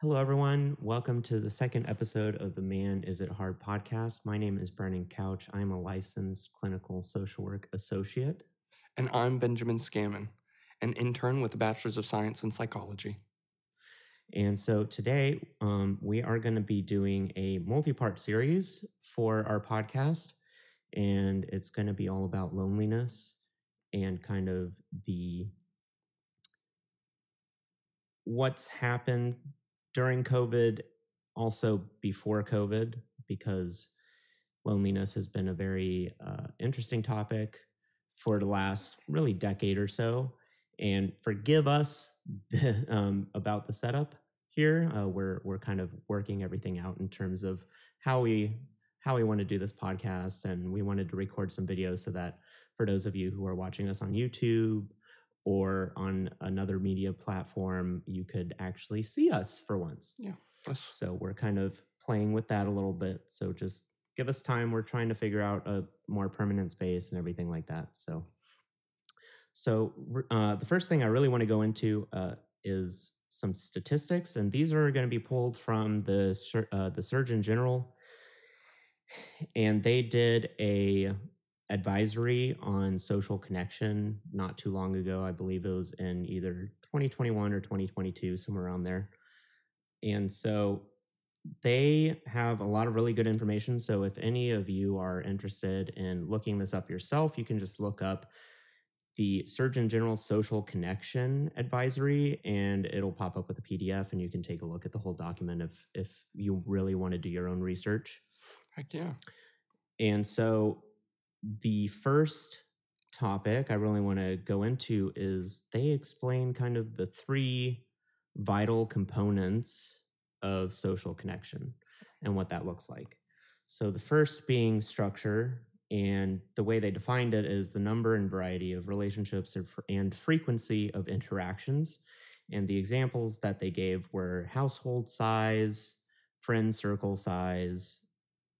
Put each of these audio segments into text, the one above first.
Hello, everyone. Welcome to the second episode of the Man Is It Hard podcast. My name is Brandon Couch. I'm a licensed clinical social work associate. And I'm Benjamin Scammon, an intern with a Bachelor's of Science in Psychology. And so today um, we are going to be doing a multi part series for our podcast. And it's going to be all about loneliness and kind of the what's happened during COVID, also before COVID, because loneliness has been a very uh, interesting topic for the last really decade or so. And forgive us um, about the setup here. Uh, we're we're kind of working everything out in terms of how we how we want to do this podcast, and we wanted to record some videos so that for those of you who are watching us on YouTube or on another media platform, you could actually see us for once. Yeah. So we're kind of playing with that a little bit. So just give us time. We're trying to figure out a more permanent space and everything like that. So, so uh, the first thing I really want to go into uh, is some statistics, and these are going to be pulled from the uh, the Surgeon General, and they did a advisory on social connection not too long ago. I believe it was in either 2021 or 2022, somewhere around there. And so they have a lot of really good information. So if any of you are interested in looking this up yourself, you can just look up the Surgeon General Social Connection Advisory, and it'll pop up with a PDF, and you can take a look at the whole document if if you really want to do your own research. Heck yeah! And so the first topic I really want to go into is they explain kind of the three vital components of social connection and what that looks like. So the first being structure, and the way they defined it is the number and variety of relationships and frequency of interactions. And the examples that they gave were household size, friend circle size,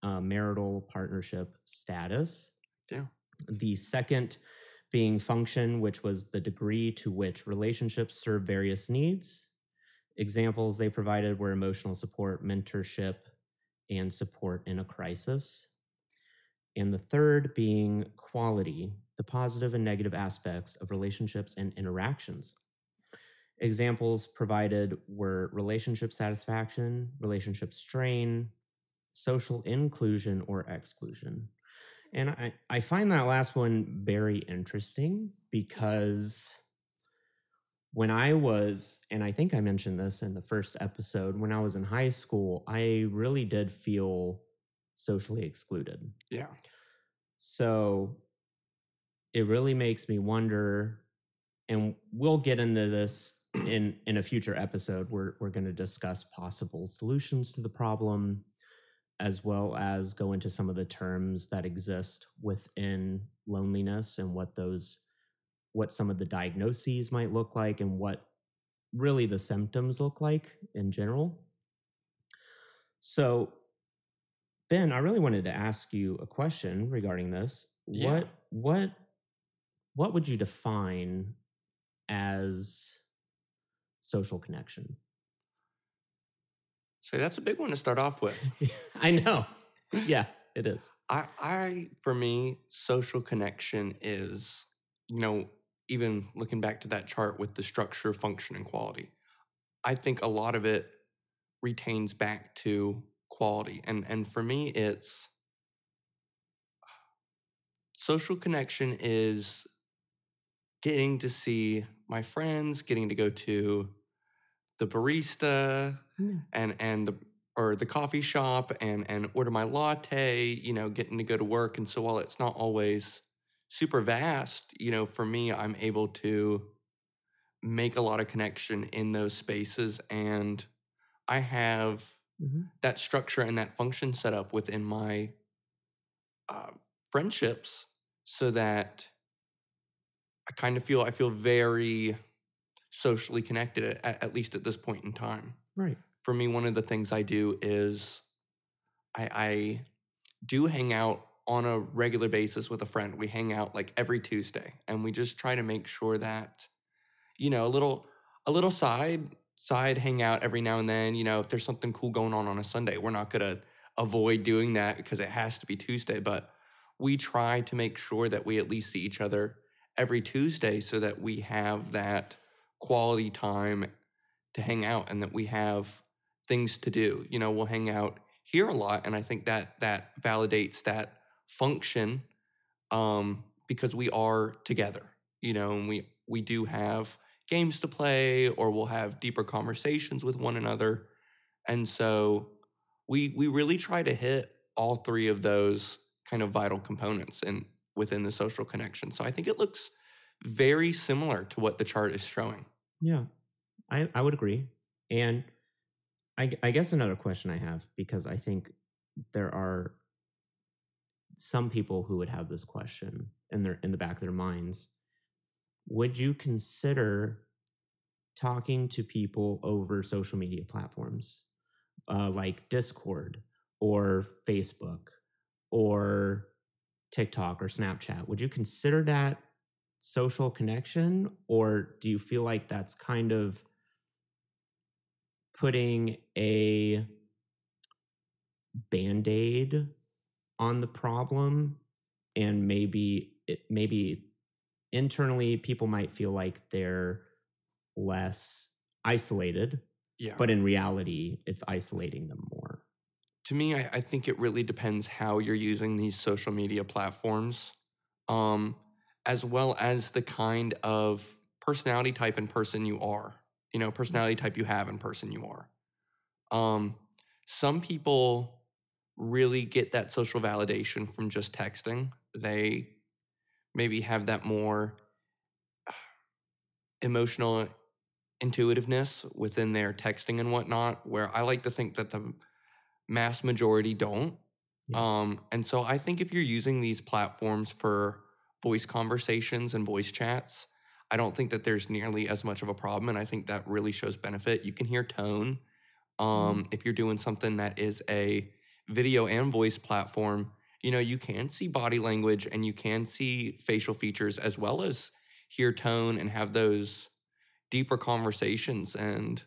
uh, marital partnership status, yeah. The second being function, which was the degree to which relationships serve various needs. Examples they provided were emotional support, mentorship, and support in a crisis. And the third being quality, the positive and negative aspects of relationships and interactions. Examples provided were relationship satisfaction, relationship strain, social inclusion or exclusion. And I, I find that last one very interesting because when I was, and I think I mentioned this in the first episode, when I was in high school, I really did feel socially excluded. Yeah. So it really makes me wonder, and we'll get into this in in a future episode. We're we're going to discuss possible solutions to the problem as well as go into some of the terms that exist within loneliness and what those what some of the diagnoses might look like and what really the symptoms look like in general. So Ben, I really wanted to ask you a question regarding this. Yeah. What what what would you define as social connection? So that's a big one to start off with. I know. Yeah, it is. I, I, for me, social connection is, you know, even looking back to that chart with the structure, function, and quality, I think a lot of it retains back to quality. And and for me, it's social connection is getting to see my friends, getting to go to the barista mm. and and the or the coffee shop and and order my latte, you know, getting to go to work. And so while it's not always super vast, you know, for me, I'm able to make a lot of connection in those spaces. And I have mm-hmm. that structure and that function set up within my uh, friendships so that I kind of feel I feel very socially connected at, at least at this point in time. Right. For me, one of the things I do is I, I do hang out on a regular basis with a friend. We hang out like every Tuesday and we just try to make sure that, you know, a little a little side outside, hang out every now and then. You know, if there's something cool going on on a Sunday, we're not going to avoid doing that because it has to be Tuesday. But we try to make sure that we at least see each other every Tuesday so that we have that quality time to hang out and that we have things to do. You know, we'll hang out here a lot, and I think that that validates that function um, because we are together. You know, and we we do have games to play, or we'll have deeper conversations with one another, and so we we really try to hit all three of those kind of vital components and within the social connection. So I think it looks very similar to what the chart is showing. Yeah, I, I would agree. And I, I guess another question I have, because I think there are some people who would have this question in their in the back of their minds. Would you consider talking to people over social media platforms uh, like Discord or Facebook or TikTok or Snapchat? Would you consider that social connection, or do you feel like that's kind of putting a band aid on the problem and maybe it maybe internally people might feel like they're less isolated Yeah. but in reality it's isolating them more to me, I, I think it really depends how you're using these social media platforms, um, as well as the kind of personality type and person you are. You know, personality type you have and person you are. Um, some people really get that social validation from just texting. They maybe have that more emotional intuitiveness within their texting and whatnot, where I like to think that the mass majority don't. Yeah. Um, and so I think if you're using these platforms for voice conversations and voice chats, I don't think that there's nearly as much of a problem. And I think that really shows benefit. You can hear tone. Um, If you're doing something that is a video and voice platform, you know, you can see body language and you can see facial features as well as hear tone and have those deeper conversations. And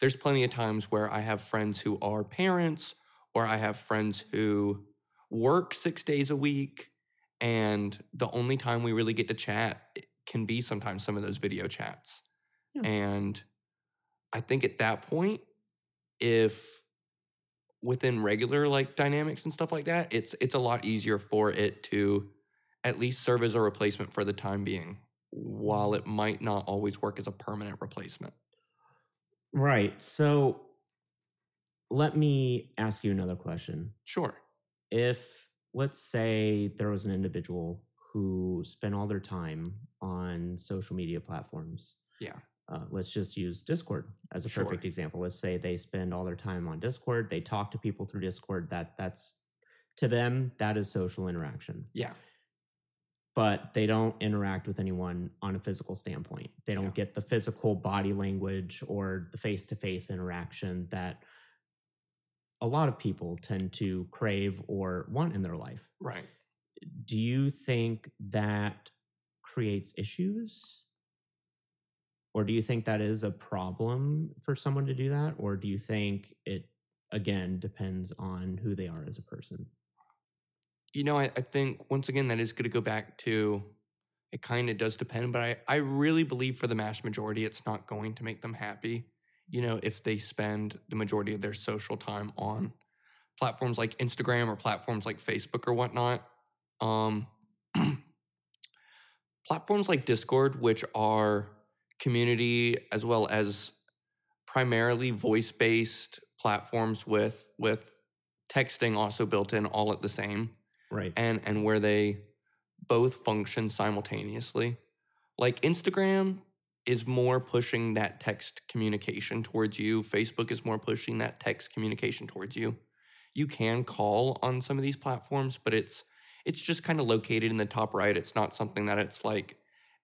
there's plenty of times where I have friends who are parents or I have friends who work six days a week, and the only time we really get to chat can be sometimes some of those video chats. Yeah. And I think at that point, if within regular like dynamics and stuff like that, it's it's a lot easier for it to at least serve as a replacement for the time being, while mm-hmm. it might not always work as a permanent replacement. right so let me ask you another question Sure. if let's say there was an individual who spend all their time on social media platforms Yeah. uh, let's just use discord as a Sure. perfect example let's say they spend all their time on discord they talk to people through discord that that's to them that is social interaction Yeah. but they don't interact with anyone on a physical standpoint they don't Yeah. get the physical body language or the face-to-face interaction that a lot of people tend to crave or want in their life Right. Do you think that creates issues or do you think that is a problem for someone to do that or do you think it again depends on who they are as a person You know, I, I think once again that is going to go back to it kind of does depend, but I, I really believe for the mass majority, it's not going to make them happy. You know, if they spend the majority of their social time on platforms like Instagram or platforms like Facebook or whatnot. Um, platforms like Discord, which are community as well as primarily voice based platforms with with texting also built in all at the same right and and where they both function simultaneously. Like Instagram is more pushing that text communication towards you. Facebook is more pushing that text communication towards you. You can call on some of these platforms, but it's it's just kind of located in the top right. It's not something that it's like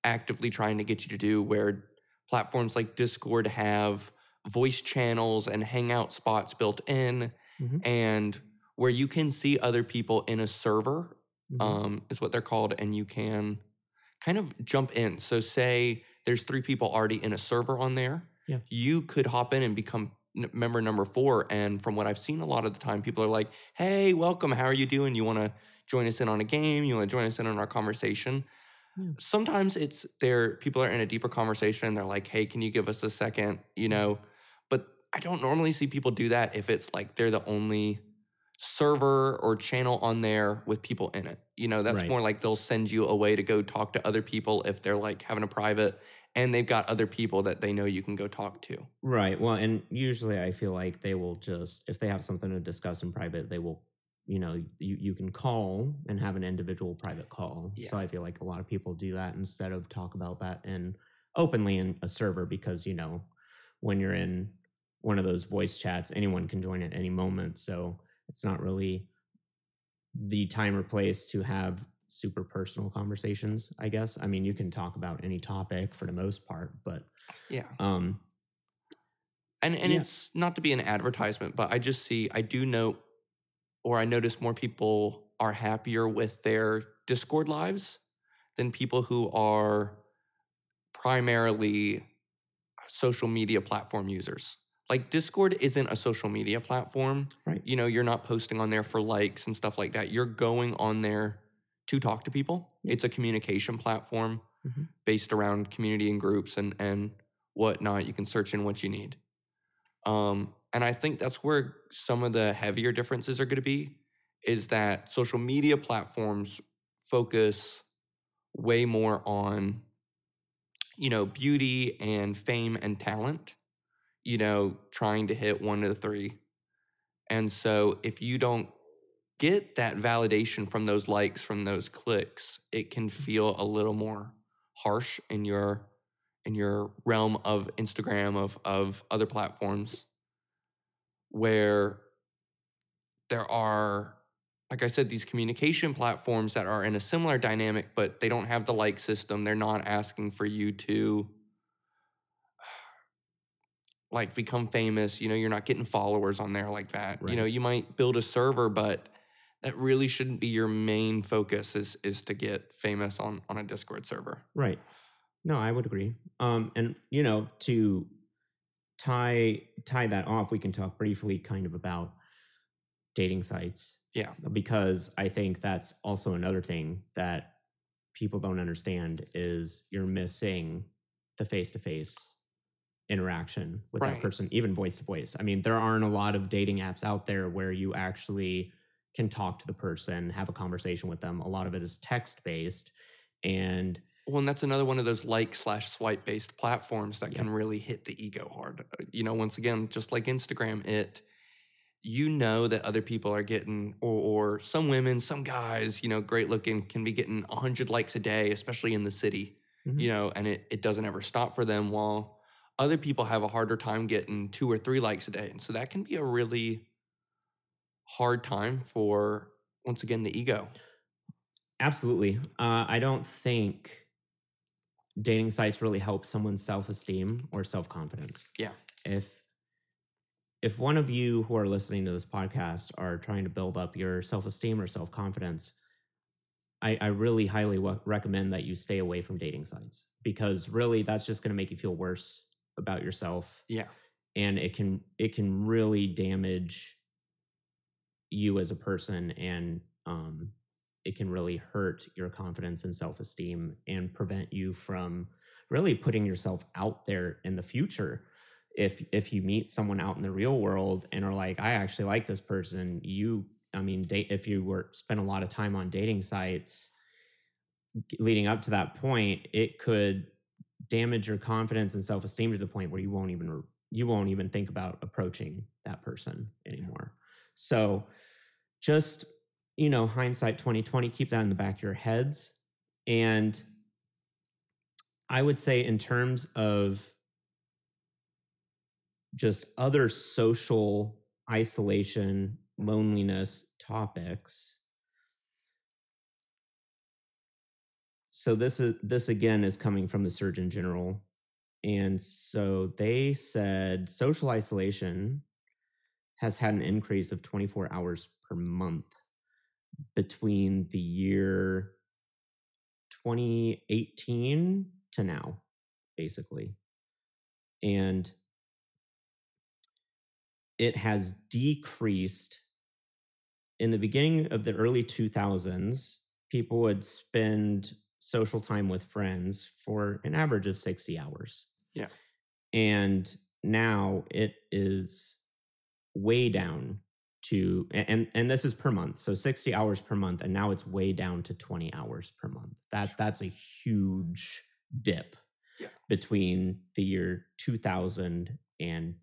actively trying to get you to do where platforms like Discord have voice channels and hangout spots built in Mhm. and where you can see other people in a server Mhm. um, is what they're called, and you can kind of jump in. So, say there's three people already in a server on there, Yeah. You could hop in and become n- member number four. And from what I've seen a lot of the time, people are like, hey, welcome. How are you doing? You want to join us in on a game? You want to join us in on our conversation? Yeah. Sometimes it's there, people are in a deeper conversation. They're like, hey, can you give us a second? You know, but I don't normally see people do that if it's like they're the only server or channel on there with people in it. You know, that's Right. more like they'll send you away to go talk to other people if they're like having a private and they've got other people that they know you can go talk to. Right. Well, and usually I feel like they will just if they have something to discuss in private, they will, you know, you, you can call and have an individual private call. Yeah. So I feel like a lot of people do that instead of talk about that and openly in a server because, you know, when you're in one of those voice chats, anyone can join at any moment. So it's not really the time or place to have super personal conversations, I guess. I mean, you can talk about any topic for the most part, but Yeah. um And and Yeah. it's not to be an advertisement, but I just see I do note or I notice more people are happier with their Discord lives than people who are primarily social media platform users. Like Discord isn't a social media platform. Right. You know, you're not posting on there for likes and stuff like that. You're going on there to talk to people. It's a communication platform Mhm. based around community and groups and and whatnot. You can search in what you need. Um, and I think that's where some of the heavier differences are going to be is that social media platforms focus way more on you know beauty and fame and talent you know trying to hit one of the three. And so if you don't get that validation from those likes from those clicks it can mm-hmm. feel a little more harsh in your in your realm of instagram of of other platforms where there are like i said these communication platforms that are in a similar dynamic but they don't have the like system they're not asking for you to like become famous you know you're not getting followers on there like that you know you might build a server but that really shouldn't be your main focus is is to get famous on on a discord server Right. No, I would agree. Um, and you know, to tie tie that off, we can talk briefly kind of about dating sites yeah because I think that's also another thing that people don't understand is you're missing the face to face interaction with Right. that person, even voice to voice. I mean, there aren't a lot of dating apps out there where you actually can talk to the person, have a conversation with them. A lot of it is text based. And Well, and that's another one of those like slash swipe based platforms that Yeah. can really hit the ego hard. Uh, You know, once again, just like Instagram, it you know that other people are getting, or, or some women, some guys, you know, great looking, can be getting hundred likes a day, especially in the city. Mhm. You know, and it it doesn't ever stop for them. While other people have a harder time getting two or three likes a day, and so that can be a really hard time for once again the ego. Absolutely. Uh, I don't think dating sites really help someone's self-esteem or self-confidence. Yeah. If if one of you who are listening to this podcast are trying to build up your self-esteem or self-confidence, I, I really highly w- recommend that you stay away from dating sites because really that's just going to make you feel worse about yourself Yeah. and it can it can really damage you as a person and um it can really hurt your confidence and self-esteem and prevent you from really putting yourself out there in the future. If if you meet someone out in the real world and are like i actually like this person you i mean date if you were spend a lot of time on dating sites leading up to that point it could damage your confidence and self-esteem to the point where you won't even you won't even think about approaching that person anymore. So just you know hindsight 2020 keep that in the back of your heads. And i would say in terms of just other social isolation loneliness topics so this is this again is coming from the surgeon general. And so they said social isolation has had an increase of 24 hours per month between the year 2018 to now basically. And it has decreased. In the beginning of the early 2000s people would spend social time with friends for an average of 60 hours. Yeah. and now it is way down to and and this is per month so 60 hours per month and now it's way down to 20 hours per month that that's a huge dip Yeah. between the year 2000 and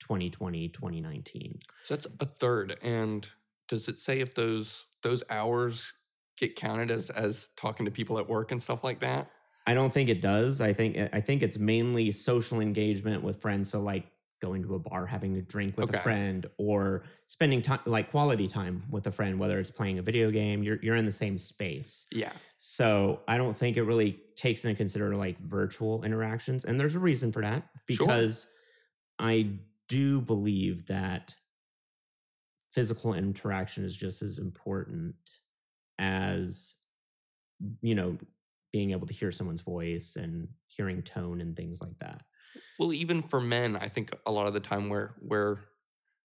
2020 2019 So that's a third. And does it say if those those hours get counted as as talking to people at work and stuff like that? i don't think it does i think i think it's mainly social engagement with friends so like going to a bar having a drink with Okay. a friend or spending time like quality time with a friend whether it's playing a video game you're you're in the same space Yeah. So I don't think it really takes into consider like virtual interactions. And there's a reason for that Sure. because I do believe that physical interaction is just as important as, you know, being able to hear someone's voice and hearing tone and things like that. Well, even for men, I think a lot of the time where where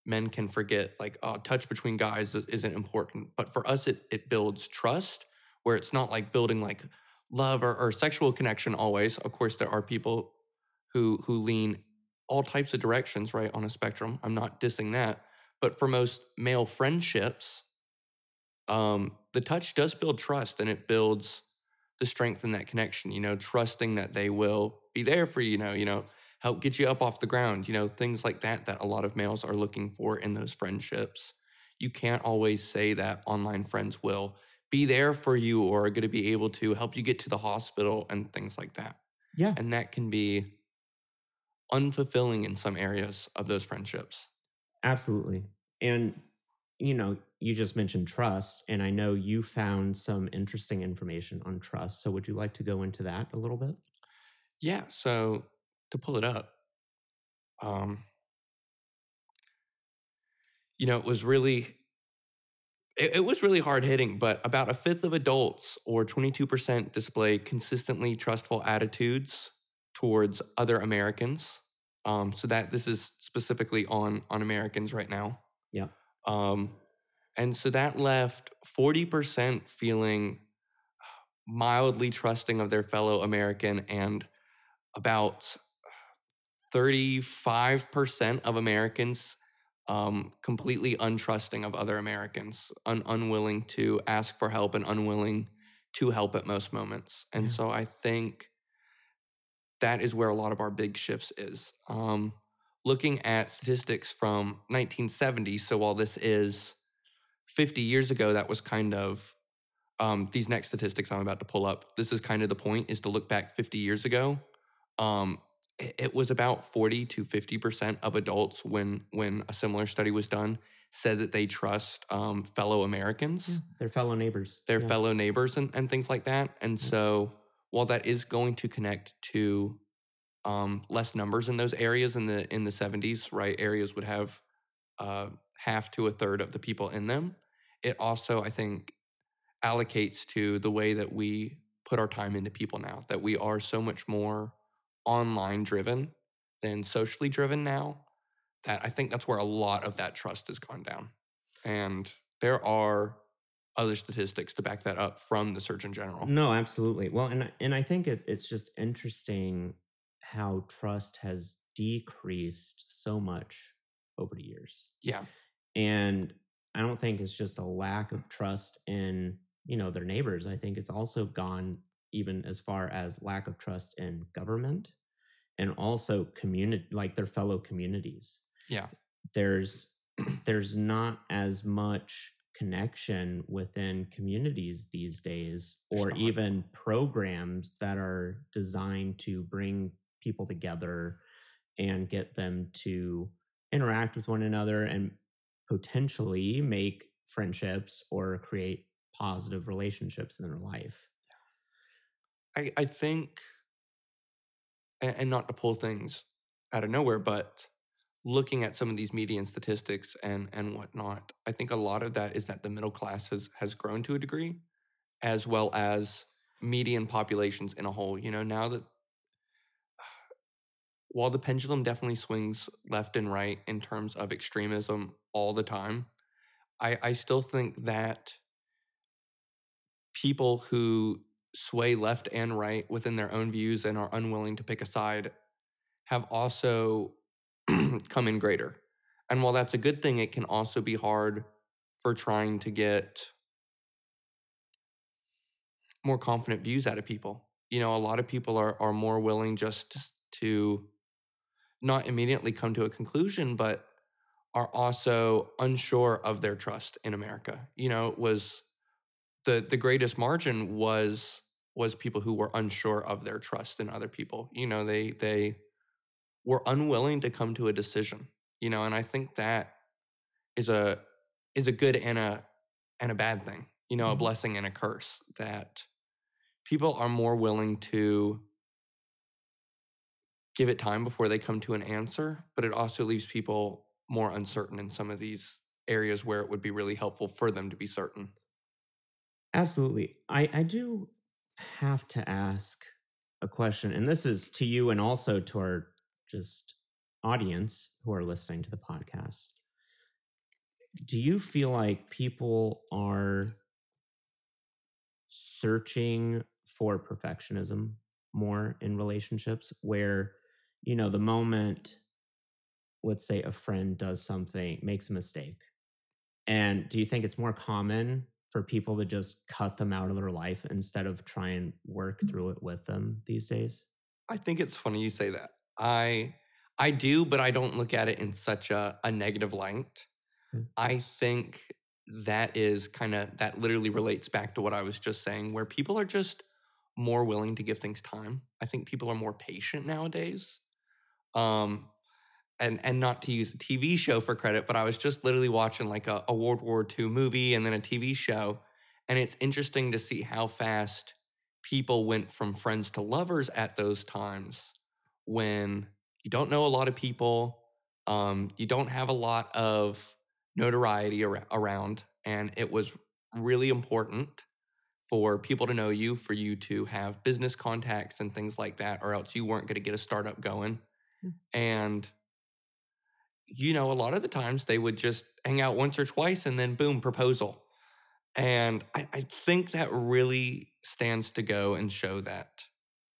men can forget like oh, touch between guys is- isn't important, but for us it it builds trust where it's not like building like love or, or sexual connection always. Of course, there are people who who lean all types of directions right on a spectrum. I'm not dissing that, but for most male friendships, um, the touch does build trust and it builds the strength in that connection. You know, trusting that they will be there for you. You know, you know, help get you up off the ground. You know, things like that that a lot of males are looking for in those friendships. You can't always say that online friends will be there for you or are going to be able to help you get to the hospital and things like that. Yeah. And that can be unfulfilling in some areas of those friendships. Absolutely. And, you know, you just mentioned trust, and I know you found some interesting information on trust. So would you like to go into that a little bit? Yeah. So to pull it up, um, you know, it was really, it, it was really hard hitting, but about a fifth of adults or 22% display consistently trustful attitudes towards other Americans. Um, so that this is specifically on on Americans right now. Yeah. Um, and so that left 40% feeling mildly trusting of their fellow American and about 35% of Americans um, completely untrusting of other Americans, un- unwilling to ask for help and unwilling to help at most moments. And Yeah. so I think that is where a lot of our big shifts is. Um, looking at statistics from 1970, so while this is 50 years ago, that was kind of um, these next statistics I'm about to pull up. This is kind of the point is to look back 50 years ago. Um, it, was about 40 to 50 percent of adults when when a similar study was done said that they trust um, fellow Americans Their fellow neighbors. their Yeah. fellow neighbors and, and things like that. And Yeah. so while that is going to connect to um, less numbers in those areas in the in the 70s, right? Areas would have uh, half to a third of the people in them. It also, I think, allocates to the way that we put our time into people now. That we are so much more online driven than socially driven now. That I think that's where a lot of that trust has gone down. And there are other statistics to back that up from the Surgeon General. No, absolutely. Well, and I- and I think it, it's just interesting how trust has decreased so much over the years, Yeah. and I don't think it's just a lack of trust in you know their neighbors. I think it's also gone even as far as lack of trust in government and also community, like their fellow communities. Yeah. there's there's not as much connection within communities these days or even programs that are designed to bring people together and get them to interact with one another and potentially make friendships or create positive relationships in their life I, I think, and, and not to pull things out of nowhere, but looking at some of these median statistics and and whatnot, I think a lot of that is that the middle class has has grown to a degree, as well as median populations in a whole. You know, now that while the pendulum definitely swings left and right in terms of extremism all the time, I, I still think that people who sway left and right within their own views and are unwilling to pick a side have also come in greater. And while that's a good thing, it can also be hard for trying to get more confident views out of people. You know, a lot of people are are more willing just to not immediately come to a conclusion, but are also unsure of their trust in America. You know, it was the the greatest margin was was people who were unsure of their trust in other people. You know, they they were unwilling to come to a decision. You know, and I think that is a is a good and a and a bad thing. You know, mm-hmm. a blessing and a curse that people are more willing to give it time before they come to an answer, but it also leaves people more uncertain in some of these areas where it would be really helpful for them to be certain. Absolutely. I, I do have to ask a question, and this is to you and also to our just audience who are listening to the podcast. Do you feel like people are searching for perfectionism more in relationships where you know the moment let's say a friend does something makes a mistake and do you think it's more common for people to just cut them out of their life instead of try and work mm. through it with them these days i think it's funny you say that i i do but i don't look at it in such a, a negative light mm-hmm. i think that is kind of that literally relates back to what i was just saying where people are just more willing to give things time. I think people are more patient nowadays. Um, and and not to use a TV show for credit, but I was just literally watching like a, a World War II movie and then a TV show, and it's interesting to see how fast people went from friends to lovers at those times when you don't know a lot of people, um, you don't have a lot of notoriety ar- around, and it was really important for people to know you, for you to have business contacts and things like that, or else you weren't going to get a startup going. Mm. And, you know, a lot of the times they would just hang out once or twice and then boom, proposal. And I, I think that really stands to go and show that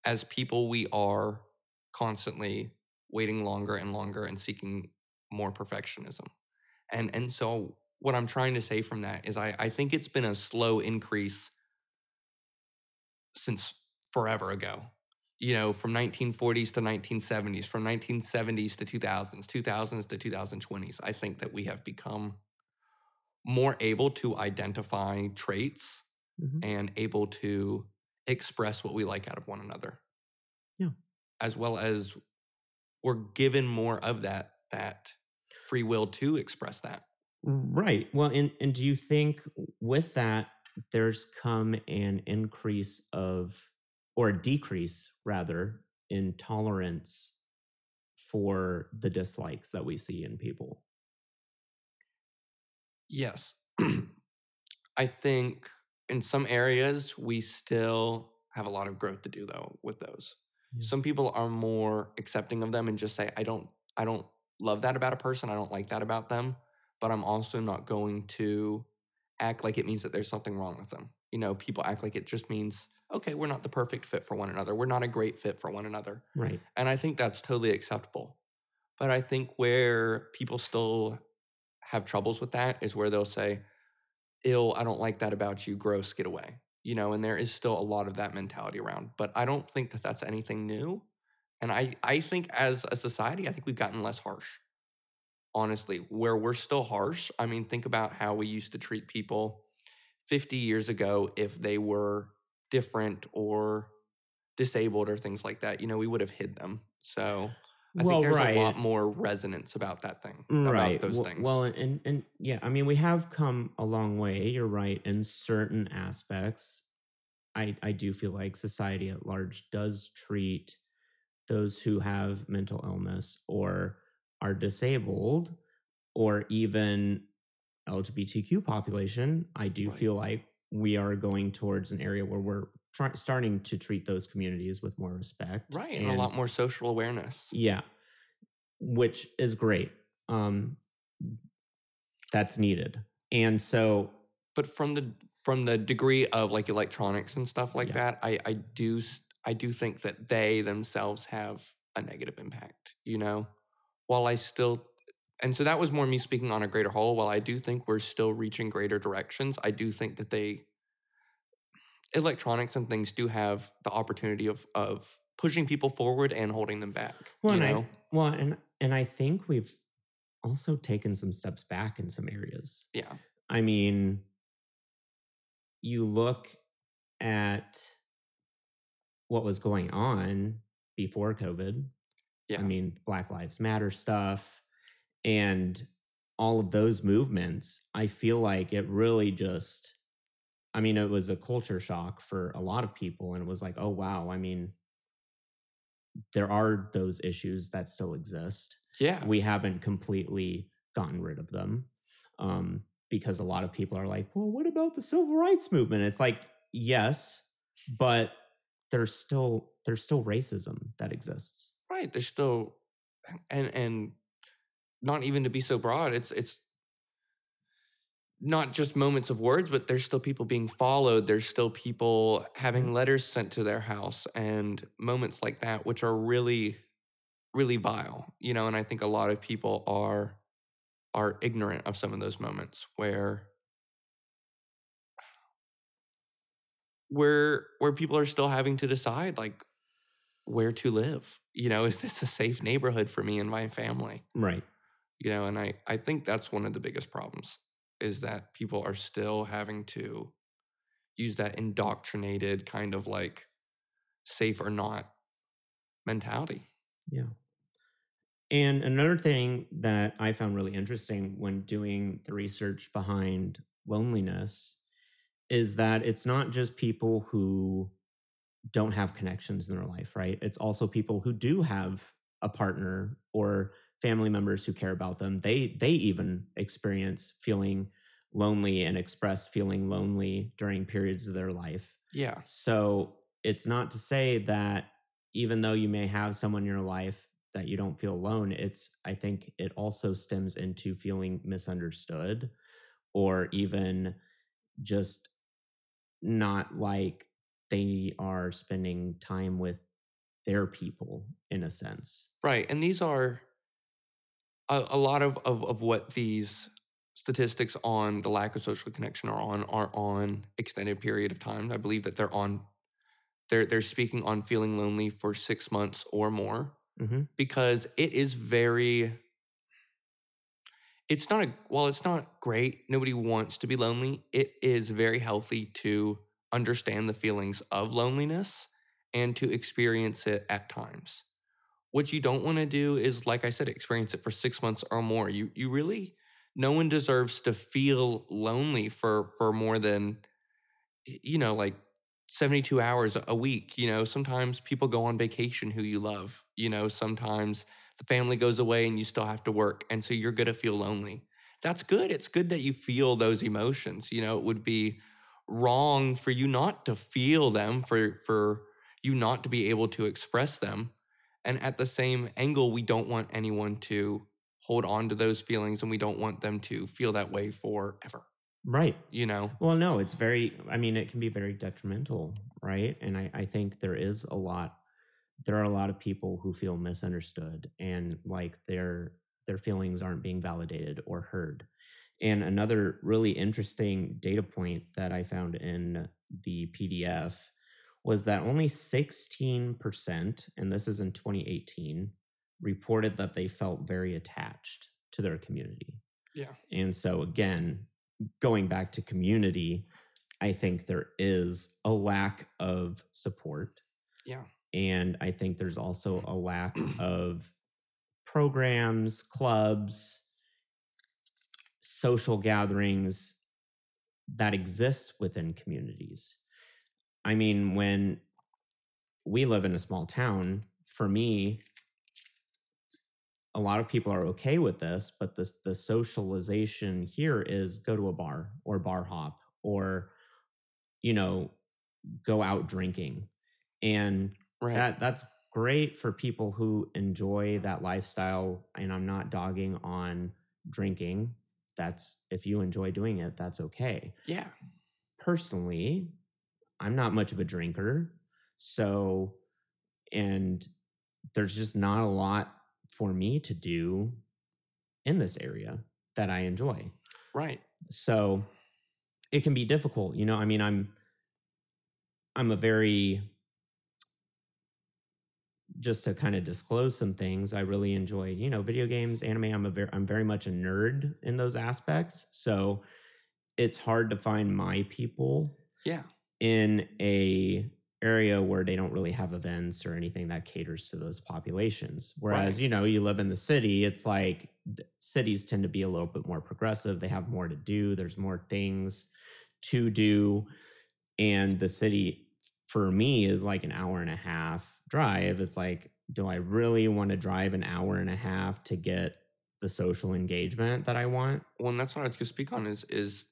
as people, we are constantly waiting longer and longer and seeking more perfectionism. And and so what I'm trying to say from that is I, I think it's been a slow increase since forever ago. You know, from 1940s to 1970s, from 1970s to 2000s, 2000s to 2020s. I think that we have become more able to identify traits mm-hmm. and able to express what we like out of one another. Yeah. As well as we're given more of that that free will to express that. Right. Well, and and do you think with that there's come an increase of, or decrease rather, in tolerance for the dislikes that we see in people. Yes. I think in some areas we still have a lot of growth to do though with those. Yeah. Some people are more accepting of them and just say I don't I don't love that about a person, I don't like that about them, but I'm also not going to act like it means that there's something wrong with them. You know, people act like it just means, okay, we're not the perfect fit for one another. We're not a great fit for one another. Right. And I think that's totally acceptable. But I think where people still have troubles with that is where they'll say, ill, I don't like that about you, gross, get away. You know, and there is still a lot of that mentality around. But I don't think that that's anything new. And I, I think as a society, I think we've gotten less harsh honestly, where we're still harsh. I mean, think about how we used to treat people 50 years ago if they were different or disabled or things like that. You know, we would have hid them. So I well, think there's right. a lot more resonance about that thing, right. about those well, things. Well, and and yeah, I mean, we have come a long way. You're right in certain aspects. I I do feel like society at large does treat those who have mental illness or are disabled or even LGBTQ population, I do right. feel like we are going towards an area where we're try, starting to treat those communities with more respect. Right. And, and a lot more social awareness. Yeah. Which is great. Um, that's needed. And so but from the from the degree of like electronics and stuff like yeah. that, I I do I do think that they themselves have a negative impact, you know. While I still and so that was more me speaking on a greater whole. While I do think we're still reaching greater directions, I do think that they electronics and things do have the opportunity of of pushing people forward and holding them back. Well, and I, well, and and I think we've also taken some steps back in some areas. Yeah. I mean, you look at what was going on before COVID. Yeah. I mean, Black Lives Matter stuff and all of those movements, I feel like it really just, I mean, it was a culture shock for a lot of people. And it was like, oh, wow. I mean, there are those issues that still exist. Yeah. We haven't completely gotten rid of them. Um, because a lot of people are like, well, what about the civil rights movement? It's like, yes, but there's still there's still racism that exists. Right. There's still and and not even to be so broad, it's it's not just moments of words, but there's still people being followed. There's still people having mm-hmm. letters sent to their house and moments like that, which are really, really vile, you know. And I think a lot of people are are ignorant of some of those moments where where where people are still having to decide like where to live you know is this a safe neighborhood for me and my family right you know and i i think that's one of the biggest problems is that people are still having to use that indoctrinated kind of like safe or not mentality yeah and another thing that I found really interesting when doing the research behind loneliness is that it's not just people who don't have connections in their life, right? It's also people who do have a partner or family members who care about them. They they even experience feeling lonely and express feeling lonely during periods of their life. Yeah. So it's not to say that even though you may have someone in your life that you don't feel alone it's i think it also stems into feeling misunderstood or even just not like they are spending time with their people in a sense right and these are a, a lot of, of of what these statistics on the lack of social connection are on are on extended period of time i believe that they're on they're they're speaking on feeling lonely for six months or more mm-hmm. because it is very it's not a while it's not great nobody wants to be lonely it is very healthy to understand the feelings of loneliness and to experience it at times what you don't want to do is like i said experience it for 6 months or more you you really no one deserves to feel lonely for for more than you know like 72 hours a week. You know, sometimes people go on vacation who you love. You know, sometimes the family goes away and you still have to work. And so you're going to feel lonely. That's good. It's good that you feel those emotions. You know, it would be wrong for you not to feel them, for, for you not to be able to express them. And at the same angle, we don't want anyone to hold on to those feelings and we don't want them to feel that way forever. Right. You know? Well, no, it's very, I mean, it can be very detrimental, right? And I, I think there is a lot, there are a lot of people who feel misunderstood and like their, their feelings aren't being validated or heard. And another really interesting data point that I found in the PDF was that only 16%, and this is in 2018, reported that they felt very attached to their community. Yeah. And so, again, going back to community, I think there is a lack of support. Yeah. And I think there's also a lack of programs, clubs, social gatherings that exist within communities. I mean, when we live in a small town, for me, a lot of people are okay with this, but the the socialization here is go to a bar or bar hop or you know go out drinking. And Right. that that's great for people who enjoy that lifestyle and I'm not dogging on drinking. That's if you enjoy doing it, that's okay. yeah. Personally, I'm not much of a drinker. So and there's just not a lot for me to do in this area that I enjoy. Right. So it can be difficult, you know. I mean, I'm I'm a very just to kind of disclose some things. I really enjoy, you know, video games, anime. I'm a very I'm very much a nerd in those aspects. So it's hard to find my people Yeah. In a area where they don't really have events or anything that caters to those populations whereas Right. you know you live in the city it's like cities tend to be a little bit more progressive they have more to do there's more things to do and the city for me is like an hour and a half drive it's like do i really want to drive an hour and a half to get the social engagement that i want Well, and that's what I was going to speak on is is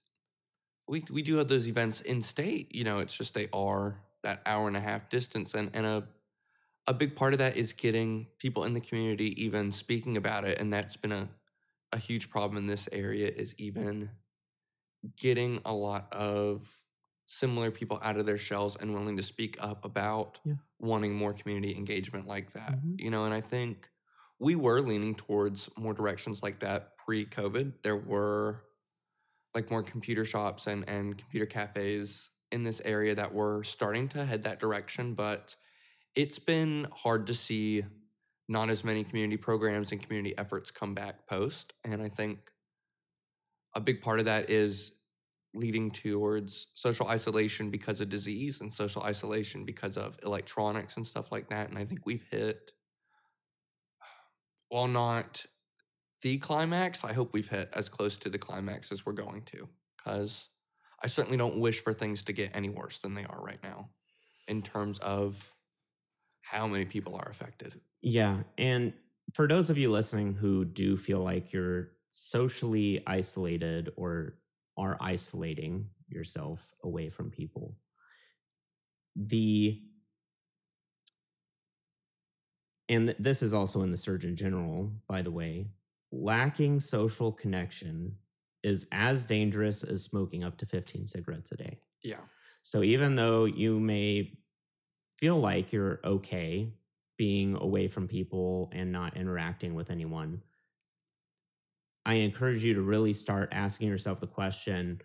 we we do have those events in state. You know, it's just they are that hour and a half distance, and and a a big part of that is getting people in the community even speaking about it, and that's been a a huge problem in this area is even getting a lot of similar people out of their shells and willing to speak up about Yeah. wanting more community engagement like that. Mhm. You know, and I think we were leaning towards more directions like that pre-COVID. There were like more computer shops and and computer cafes in this area that were starting to head that direction, but it's been hard to see not as many community programs and community efforts come back post. And I think a big part of that is leading towards social isolation because of disease and social isolation because of electronics and stuff like that. And I think we've hit, while not the climax, I hope we've hit as close to the climax as we're going to. Because I certainly don't wish for things to get any worse than they are right now in terms of how many people are affected. Yeah. And for those of you listening who do feel like you're socially isolated or are isolating yourself away from people, the and this is also in the Surgeon General, by the way, lacking social connection is as dangerous as smoking up to 15 cigarettes a day. Yeah. So even though you may feel like you're okay being away from people and not interacting with anyone, I encourage you to really start asking yourself the question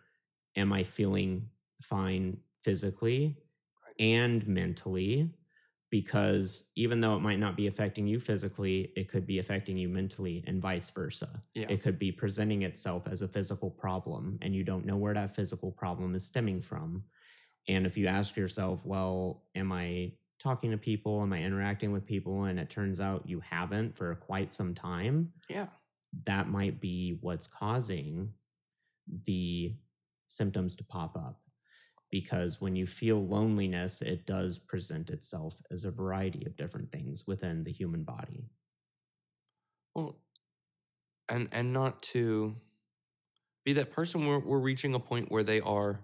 Am I feeling fine physically and mentally? Because even though it might not be affecting you physically, it could be affecting you mentally and vice versa. Yeah. It could be presenting itself as a physical problem, and you don't know where that physical problem is stemming from. And if you ask yourself, well, am I talking to people? Am I interacting with people? And it turns out you haven't for quite some time, Yeah. that might be what's causing the symptoms to pop up. Because when you feel loneliness, it does present itself as a variety of different things within the human body. Well, and and not to be that person where we're reaching a point where they are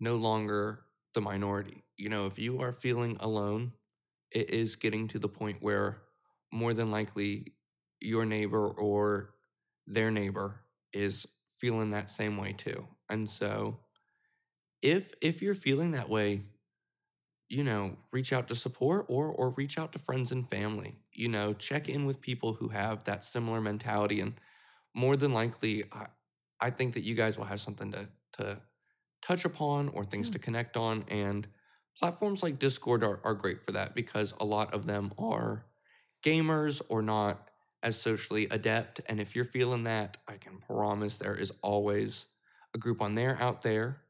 no longer the minority. You know, if you are feeling alone, it is getting to the point where more than likely your neighbor or their neighbor is feeling that same way too. And so if if you're feeling that way, you know, reach out to support or or reach out to friends and family. You know, check in with people who have that similar mentality and more than likely I, I think that you guys will have something to to touch upon or things Yeah. to connect on and platforms like Discord are, are great for that because a lot of them are gamers or not as socially adept and if you're feeling that, I can promise there is always a group on there out there.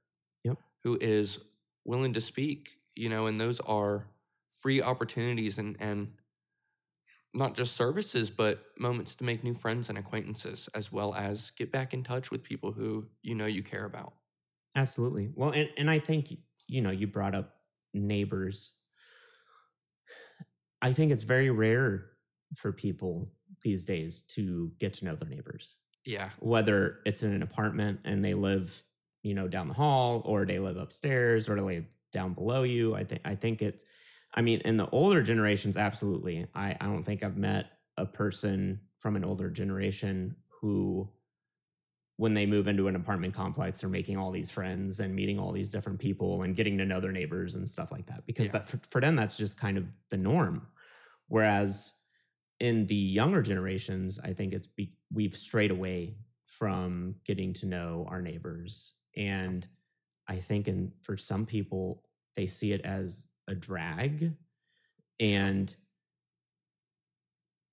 Who is willing to speak, you know, and those are free opportunities and and not just services, but moments to make new friends and acquaintances, as well as get back in touch with people who you know you care about. Absolutely. Well, and, and I think, you know, you brought up neighbors. I think it's very rare for people these days to get to know their neighbors, Yeah. whether it's in an apartment and they live, you know, down the hall or they live upstairs or they live down below you. I think I think it's I mean, in the older generations, absolutely. I, I don't think I've met a person from an older generation who when they move into an apartment complex are making all these friends and meeting all these different people and getting to know their neighbors and stuff like that because Yeah. that for, for them that's just kind of the norm whereas in the younger generations i think it's be, we've strayed away from getting to know our neighbors and i think in for some people they see it as a drag. And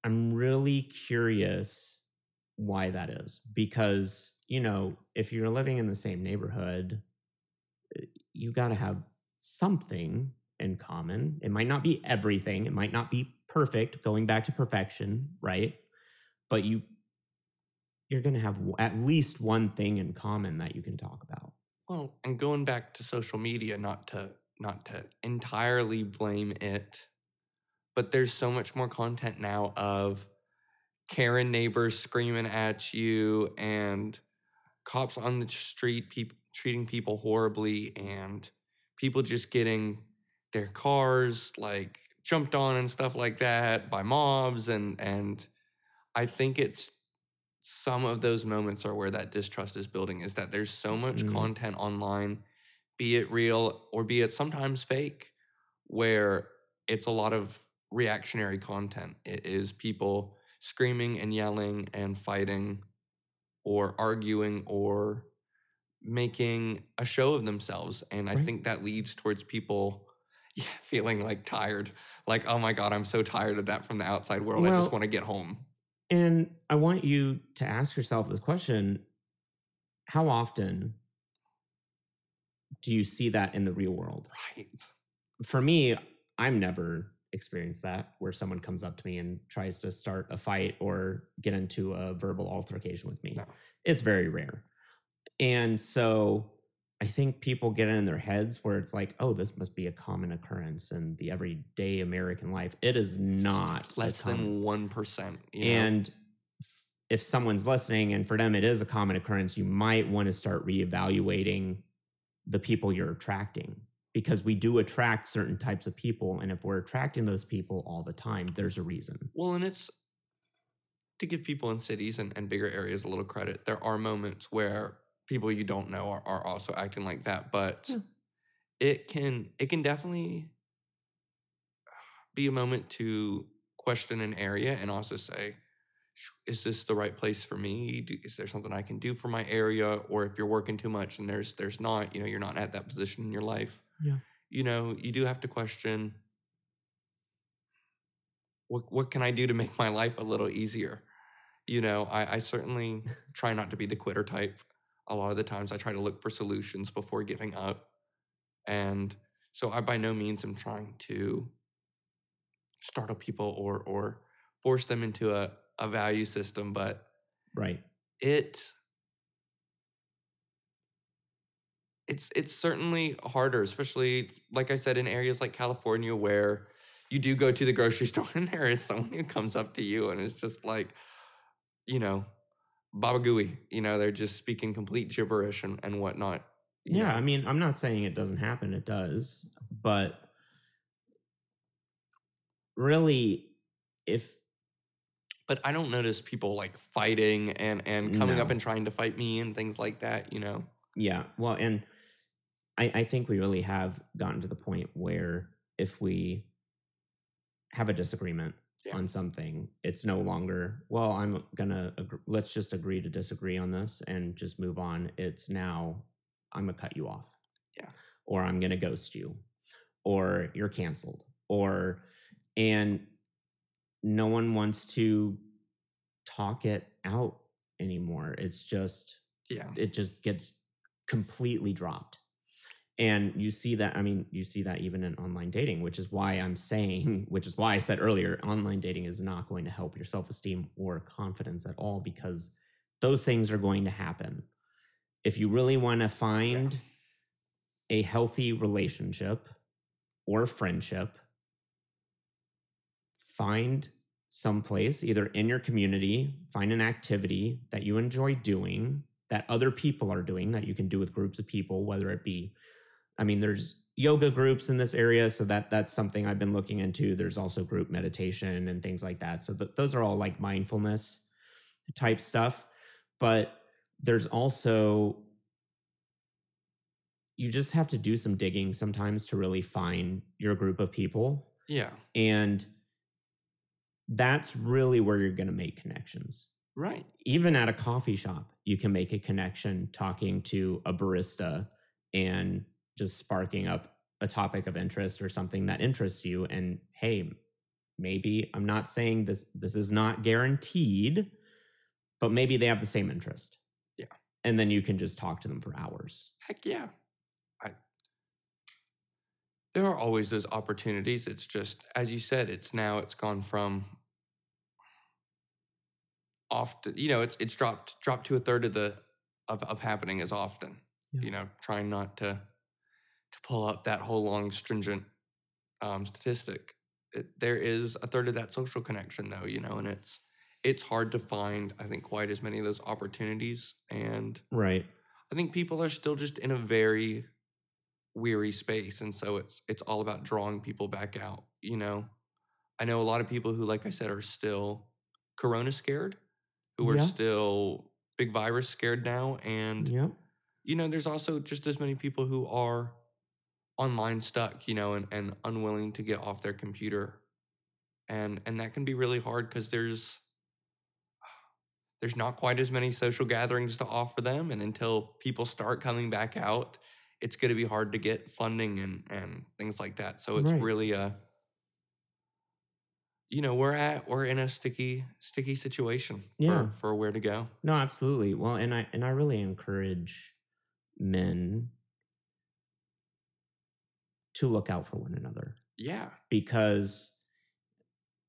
i'm really curious why that is because you know if you're living in the same neighborhood uh, you got to have something in common. It might not be everything. It might not be perfect going back to perfection right? But you you're going to have at least one thing in common that you can talk about. Well, and going back to social media, not to not to entirely blame it, but there's so much more content now of Karen neighbors screaming at you and cops on the street peop treating people horribly and people just getting their cars like jumped on and stuff like that by mobs and and I think it's some of those moments are where that distrust is building is that there's so much Mhm. content online be it real or be it sometimes fake where it's a lot of reactionary content. It is people screaming and yelling and fighting or arguing or making a show of themselves and i think that leads towards people yeah, feeling like tired like oh my god i'm so tired of that from the outside world i just want to get home And I want you to ask yourself this question How often do you see that in the real world? right For me, I'm never experienced that where someone comes up to me and tries to start a fight or get into a verbal altercation with me. No. It's very rare. And so I think people get in their heads where it's like, oh, this must be a common occurrence in the everyday American life. It is not less than 1% you know? and if someone's listening and for them it is a common occurrence, you might want to start reevaluating the people you're attracting because we do attract certain types of people. And if we're attracting those people all the time, there's a reason. Well, and it's to give people in cities and, and bigger areas a little credit. There are moments where people you don't know are, are also acting like that, but Yeah. it can it can definitely be a moment to question an area and also say, is this the right place for me? Is there something I can do for my area? Or if you're working too much and there's there's not, you know, you're not at that position in your life. Yeah. You know, you do have to question what what can I do to make my life a little easier? You know, I, I certainly try not to be the quitter type. A lot of the times I try to look for solutions before giving up. And so I by no means am trying to startle people or or force them into a, a value system, but Right. it it's it's certainly harder, especially like I said, in areas like California where you do go to the grocery store and there is someone who comes up to you and it's just like, you know, Baba Gooey. You know, they're just speaking complete gibberish and, and whatnot. Yeah. know. I mean, I'm not saying it doesn't happen, it does. But really, if But I don't notice people like fighting and and coming up and trying to fight me and things like that, you know. Yeah, well, and I, I think we really have gotten to the point where if we have a disagreement Yeah. on something, it's no mm-hmm. longer, well, I'm gonna, agr- let's just agree to disagree on this and just move on. It's now, I'm gonna cut you off. Yeah. Or I'm gonna ghost you, or you're canceled, or, and no one wants to talk it out anymore. It's just, Yeah. it just gets completely dropped and you see that i mean you see that even in online dating which is why i'm saying which is why i said earlier online dating is not going to help your self-esteem or confidence at all because those things are going to happen. If you really want to find a healthy relationship or friendship find some place either in your community find an activity that you enjoy doing that other people are doing that you can do with groups of people whether it be i mean there's yoga groups in this area so that that's something i've been looking into. There's also group meditation and things like that. So th- those are all like mindfulness type stuff. But there's also you just have to do some digging sometimes to really find your group of people. Yeah. and that's really where you're going to make connections. Right. even at a coffee shop, you can make a connection talking to a barista and just sparking up a topic of interest or something that interests you. And hey, maybe I'm not saying this this is not guaranteed, but maybe they have the same interest. Yeah. And then you can just talk to them for hours. Heck yeah. I there are always those opportunities. It's just as you said, it's now it's gone from often, you know, it's it's dropped dropped to a third of the of, of happening as often. Yeah. You know, trying not to to pull up that whole long stringent um, statistic. It, there is a third of that social connection though, you know, and it's it's hard to find, I think, quite as many of those opportunities. And Right. I think people are still just in a very weary space, and so it's it's all about drawing people back out. You know, I know a lot of people who, like I said, are still Corona scared, who are Yeah. still big virus scared now, and Yep. you know, there's also just as many people who are online stuck, you know, and, and unwilling to get off their computer. And and that can be really hard because there's there's not quite as many social gatherings to offer them. And until people start coming back out, it's gonna be hard to get funding and and things like that. So it's Right. really a you know, we're at we're in a sticky, sticky situation Yeah. for, for where to go. No, absolutely. Well, and I and I really encourage men to look out for one another Yeah. because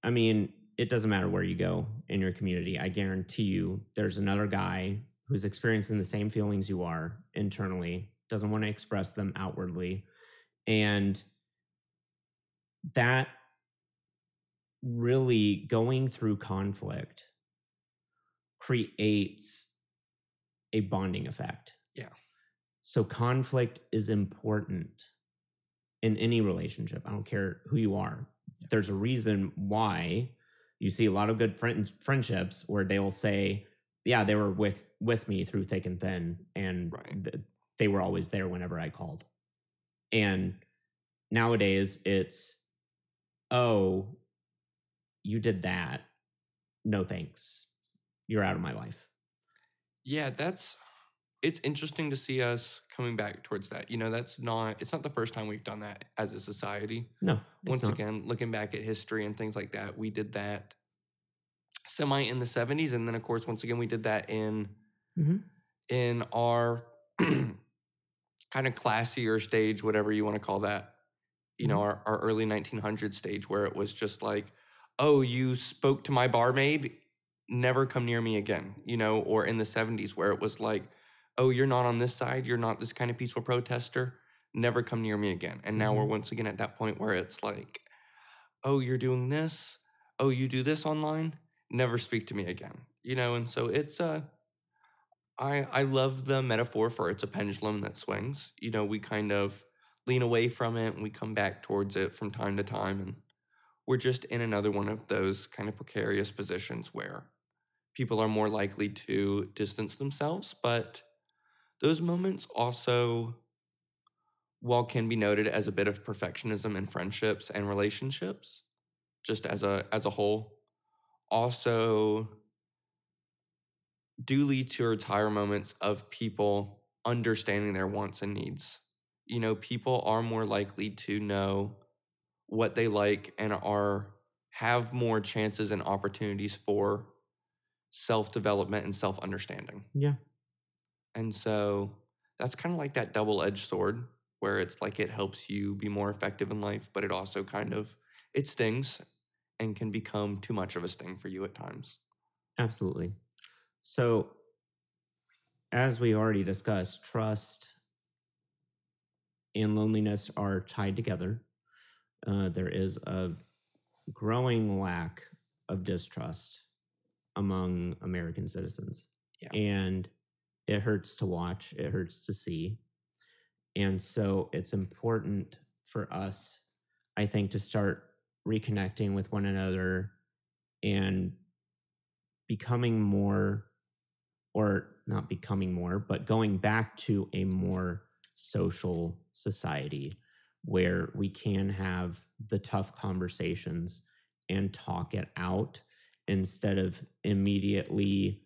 I mean, it doesn't matter where you go in your community. I guarantee you there's another guy who's experiencing the same feelings you are internally, doesn't want to express them outwardly. And that really going through conflict creates a bonding effect. Yeah. So conflict is important in any relationship. I don't care who you are. There's a reason why you see a lot of good friend, friendships where they will say, "Yeah, they were with with me through thick and thin, and Right. th- they were always there whenever I called." And nowadays, it's, "Oh, you did that. No thanks. You're out of my life." Yeah, that's it's interesting to see us coming back towards that. You know, that's not it's not the first time we've done that as a society. No, Once not. again, looking back at history and things like that, we did that semi in the 70s and then of course once again we did that in Mhm. in our kind of classier stage, whatever you want to call that. You know, Mhm. our, our early 1900s stage where it was just like, oh, you spoke to my barmaid, never come near me again. You know, or in the 70s where it was like, oh, you're not on this side, you're not this kind of peaceful protester, never come near me again. And now we're Mhm. once again at that point where it's like, oh, you're doing this, oh, you do this online, never speak to me again. You know, and so it's uh I I love the metaphor for it's a pendulum that swings. You know, we kind of lean away from it and we come back towards it from time to time and we're just in another one of those kind of precarious positions where people are more likely to distance themselves, but those moments also while can be noted as a bit of perfectionism in friendships and relationships just as a as a whole also do lead towards higher moments of people understanding their wants and needs. You know, people are more likely to know what they like and are have more chances and opportunities for self-development and self-understanding. Yeah. And so that's kind of like that double-edged sword where it's like it helps you be more effective in life, but it also kind of it stings and can become too much of a sting for you at times. Absolutely. So, as we already discussed, trust and loneliness are tied together. Uh, there is a growing lack of distrust among American citizens. Yeah. And it hurts to watch, it hurts to see. and so it's important for us, I think, to start reconnecting with one another and becoming more, or not becoming more, but going back to a more social society where we can have the tough conversations and talk it out instead of immediately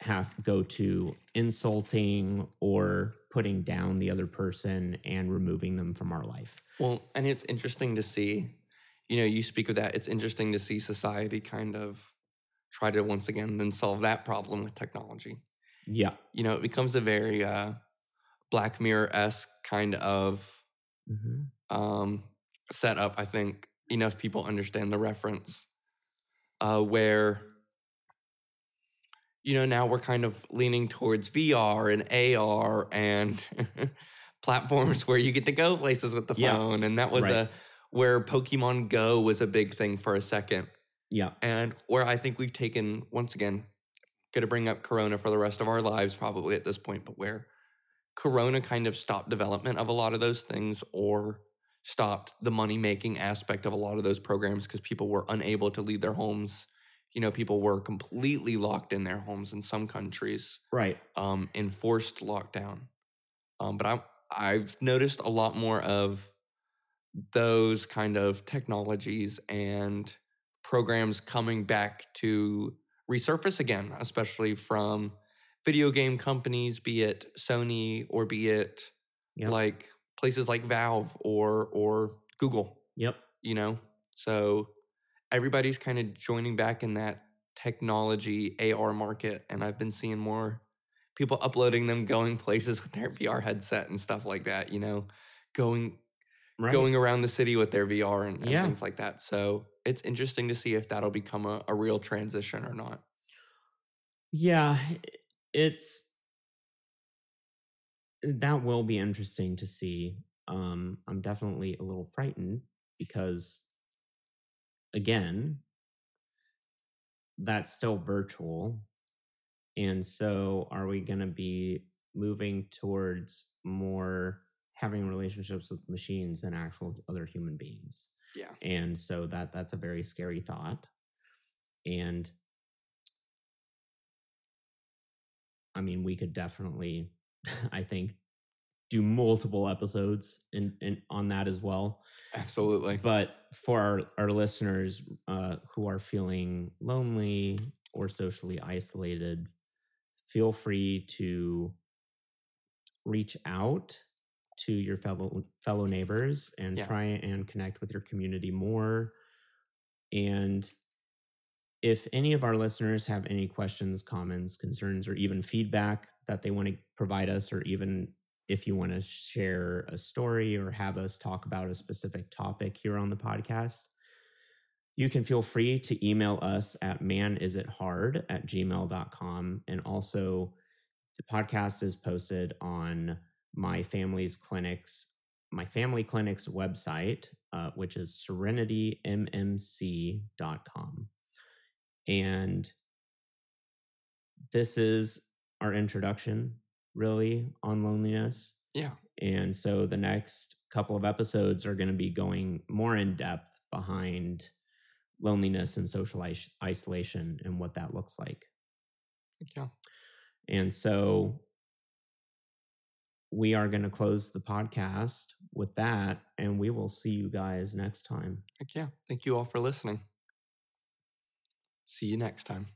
have go to insulting or putting down the other person and removing them from our life. Well, and it's interesting to see, you know, you speak of that. It's interesting to see society kind of try to once again then solve that problem with technology. Yeah. You know, it becomes a very uh, Black Mirror esque kind of Mm-hmm. um, setup. I think enough people understand the reference, uh, where you know now we're kind of leaning towards VR and AR and platforms where you get to go places with the Yeah. phone, and that was Right. a where Pokemon Go was a big thing for a second, Yeah. and where I think we've taken once again. To bring up Corona for the rest of our lives, probably at this point, but where Corona kind of stopped development of a lot of those things or stopped the money making aspect of a lot of those programs because people were unable to leave their homes. You know, people were completely locked in their homes in some countries, Right. um, enforced lockdown. Um, but I, I've noticed a lot more of those kind of technologies and programs coming back to resurface again, especially from video game companies, be it Sony or be it Yep. like places like Valve or or Google, Yep. you know. So everybody's kind of joining back in that technology AR market and I've been seeing more people uploading them going places with their VR headset and stuff like that, you know, going Right. going around the city with their VR and, and Yeah. things like that. So it's interesting to see if that'll become a, a real transition or not. Yeah, it's that will be interesting to see. Um, I'm definitely a little frightened because, again, that's still virtual, and so are we going to be moving towards more having relationships with machines than actual other human beings? Yeah. and so that that's a very scary thought and i mean we could definitely i think do multiple episodes in, in on that as well Absolutely. but for our, our listeners uh, who are feeling lonely or socially isolated feel free to reach out to your fellow fellow neighbors and Yeah. try and connect with your community more and if any of our listeners have any questions comments concerns or even feedback that they want to provide us or even if you want to share a story or have us talk about a specific topic here on the podcast, you can feel free to email us at manisithard at gmail.com. And also, the podcast is posted on my family's clinics, my family clinic's website, uh, which is serenitymmc.com. And this is our introduction really on loneliness. Yeah. And so the next couple of episodes are going to be going more in depth behind loneliness and social is- isolation and what that looks like. Yeah. And so we are going to close the podcast with that, and we will see you guys next time. Heck yeah. Thank you all for listening. See you next time.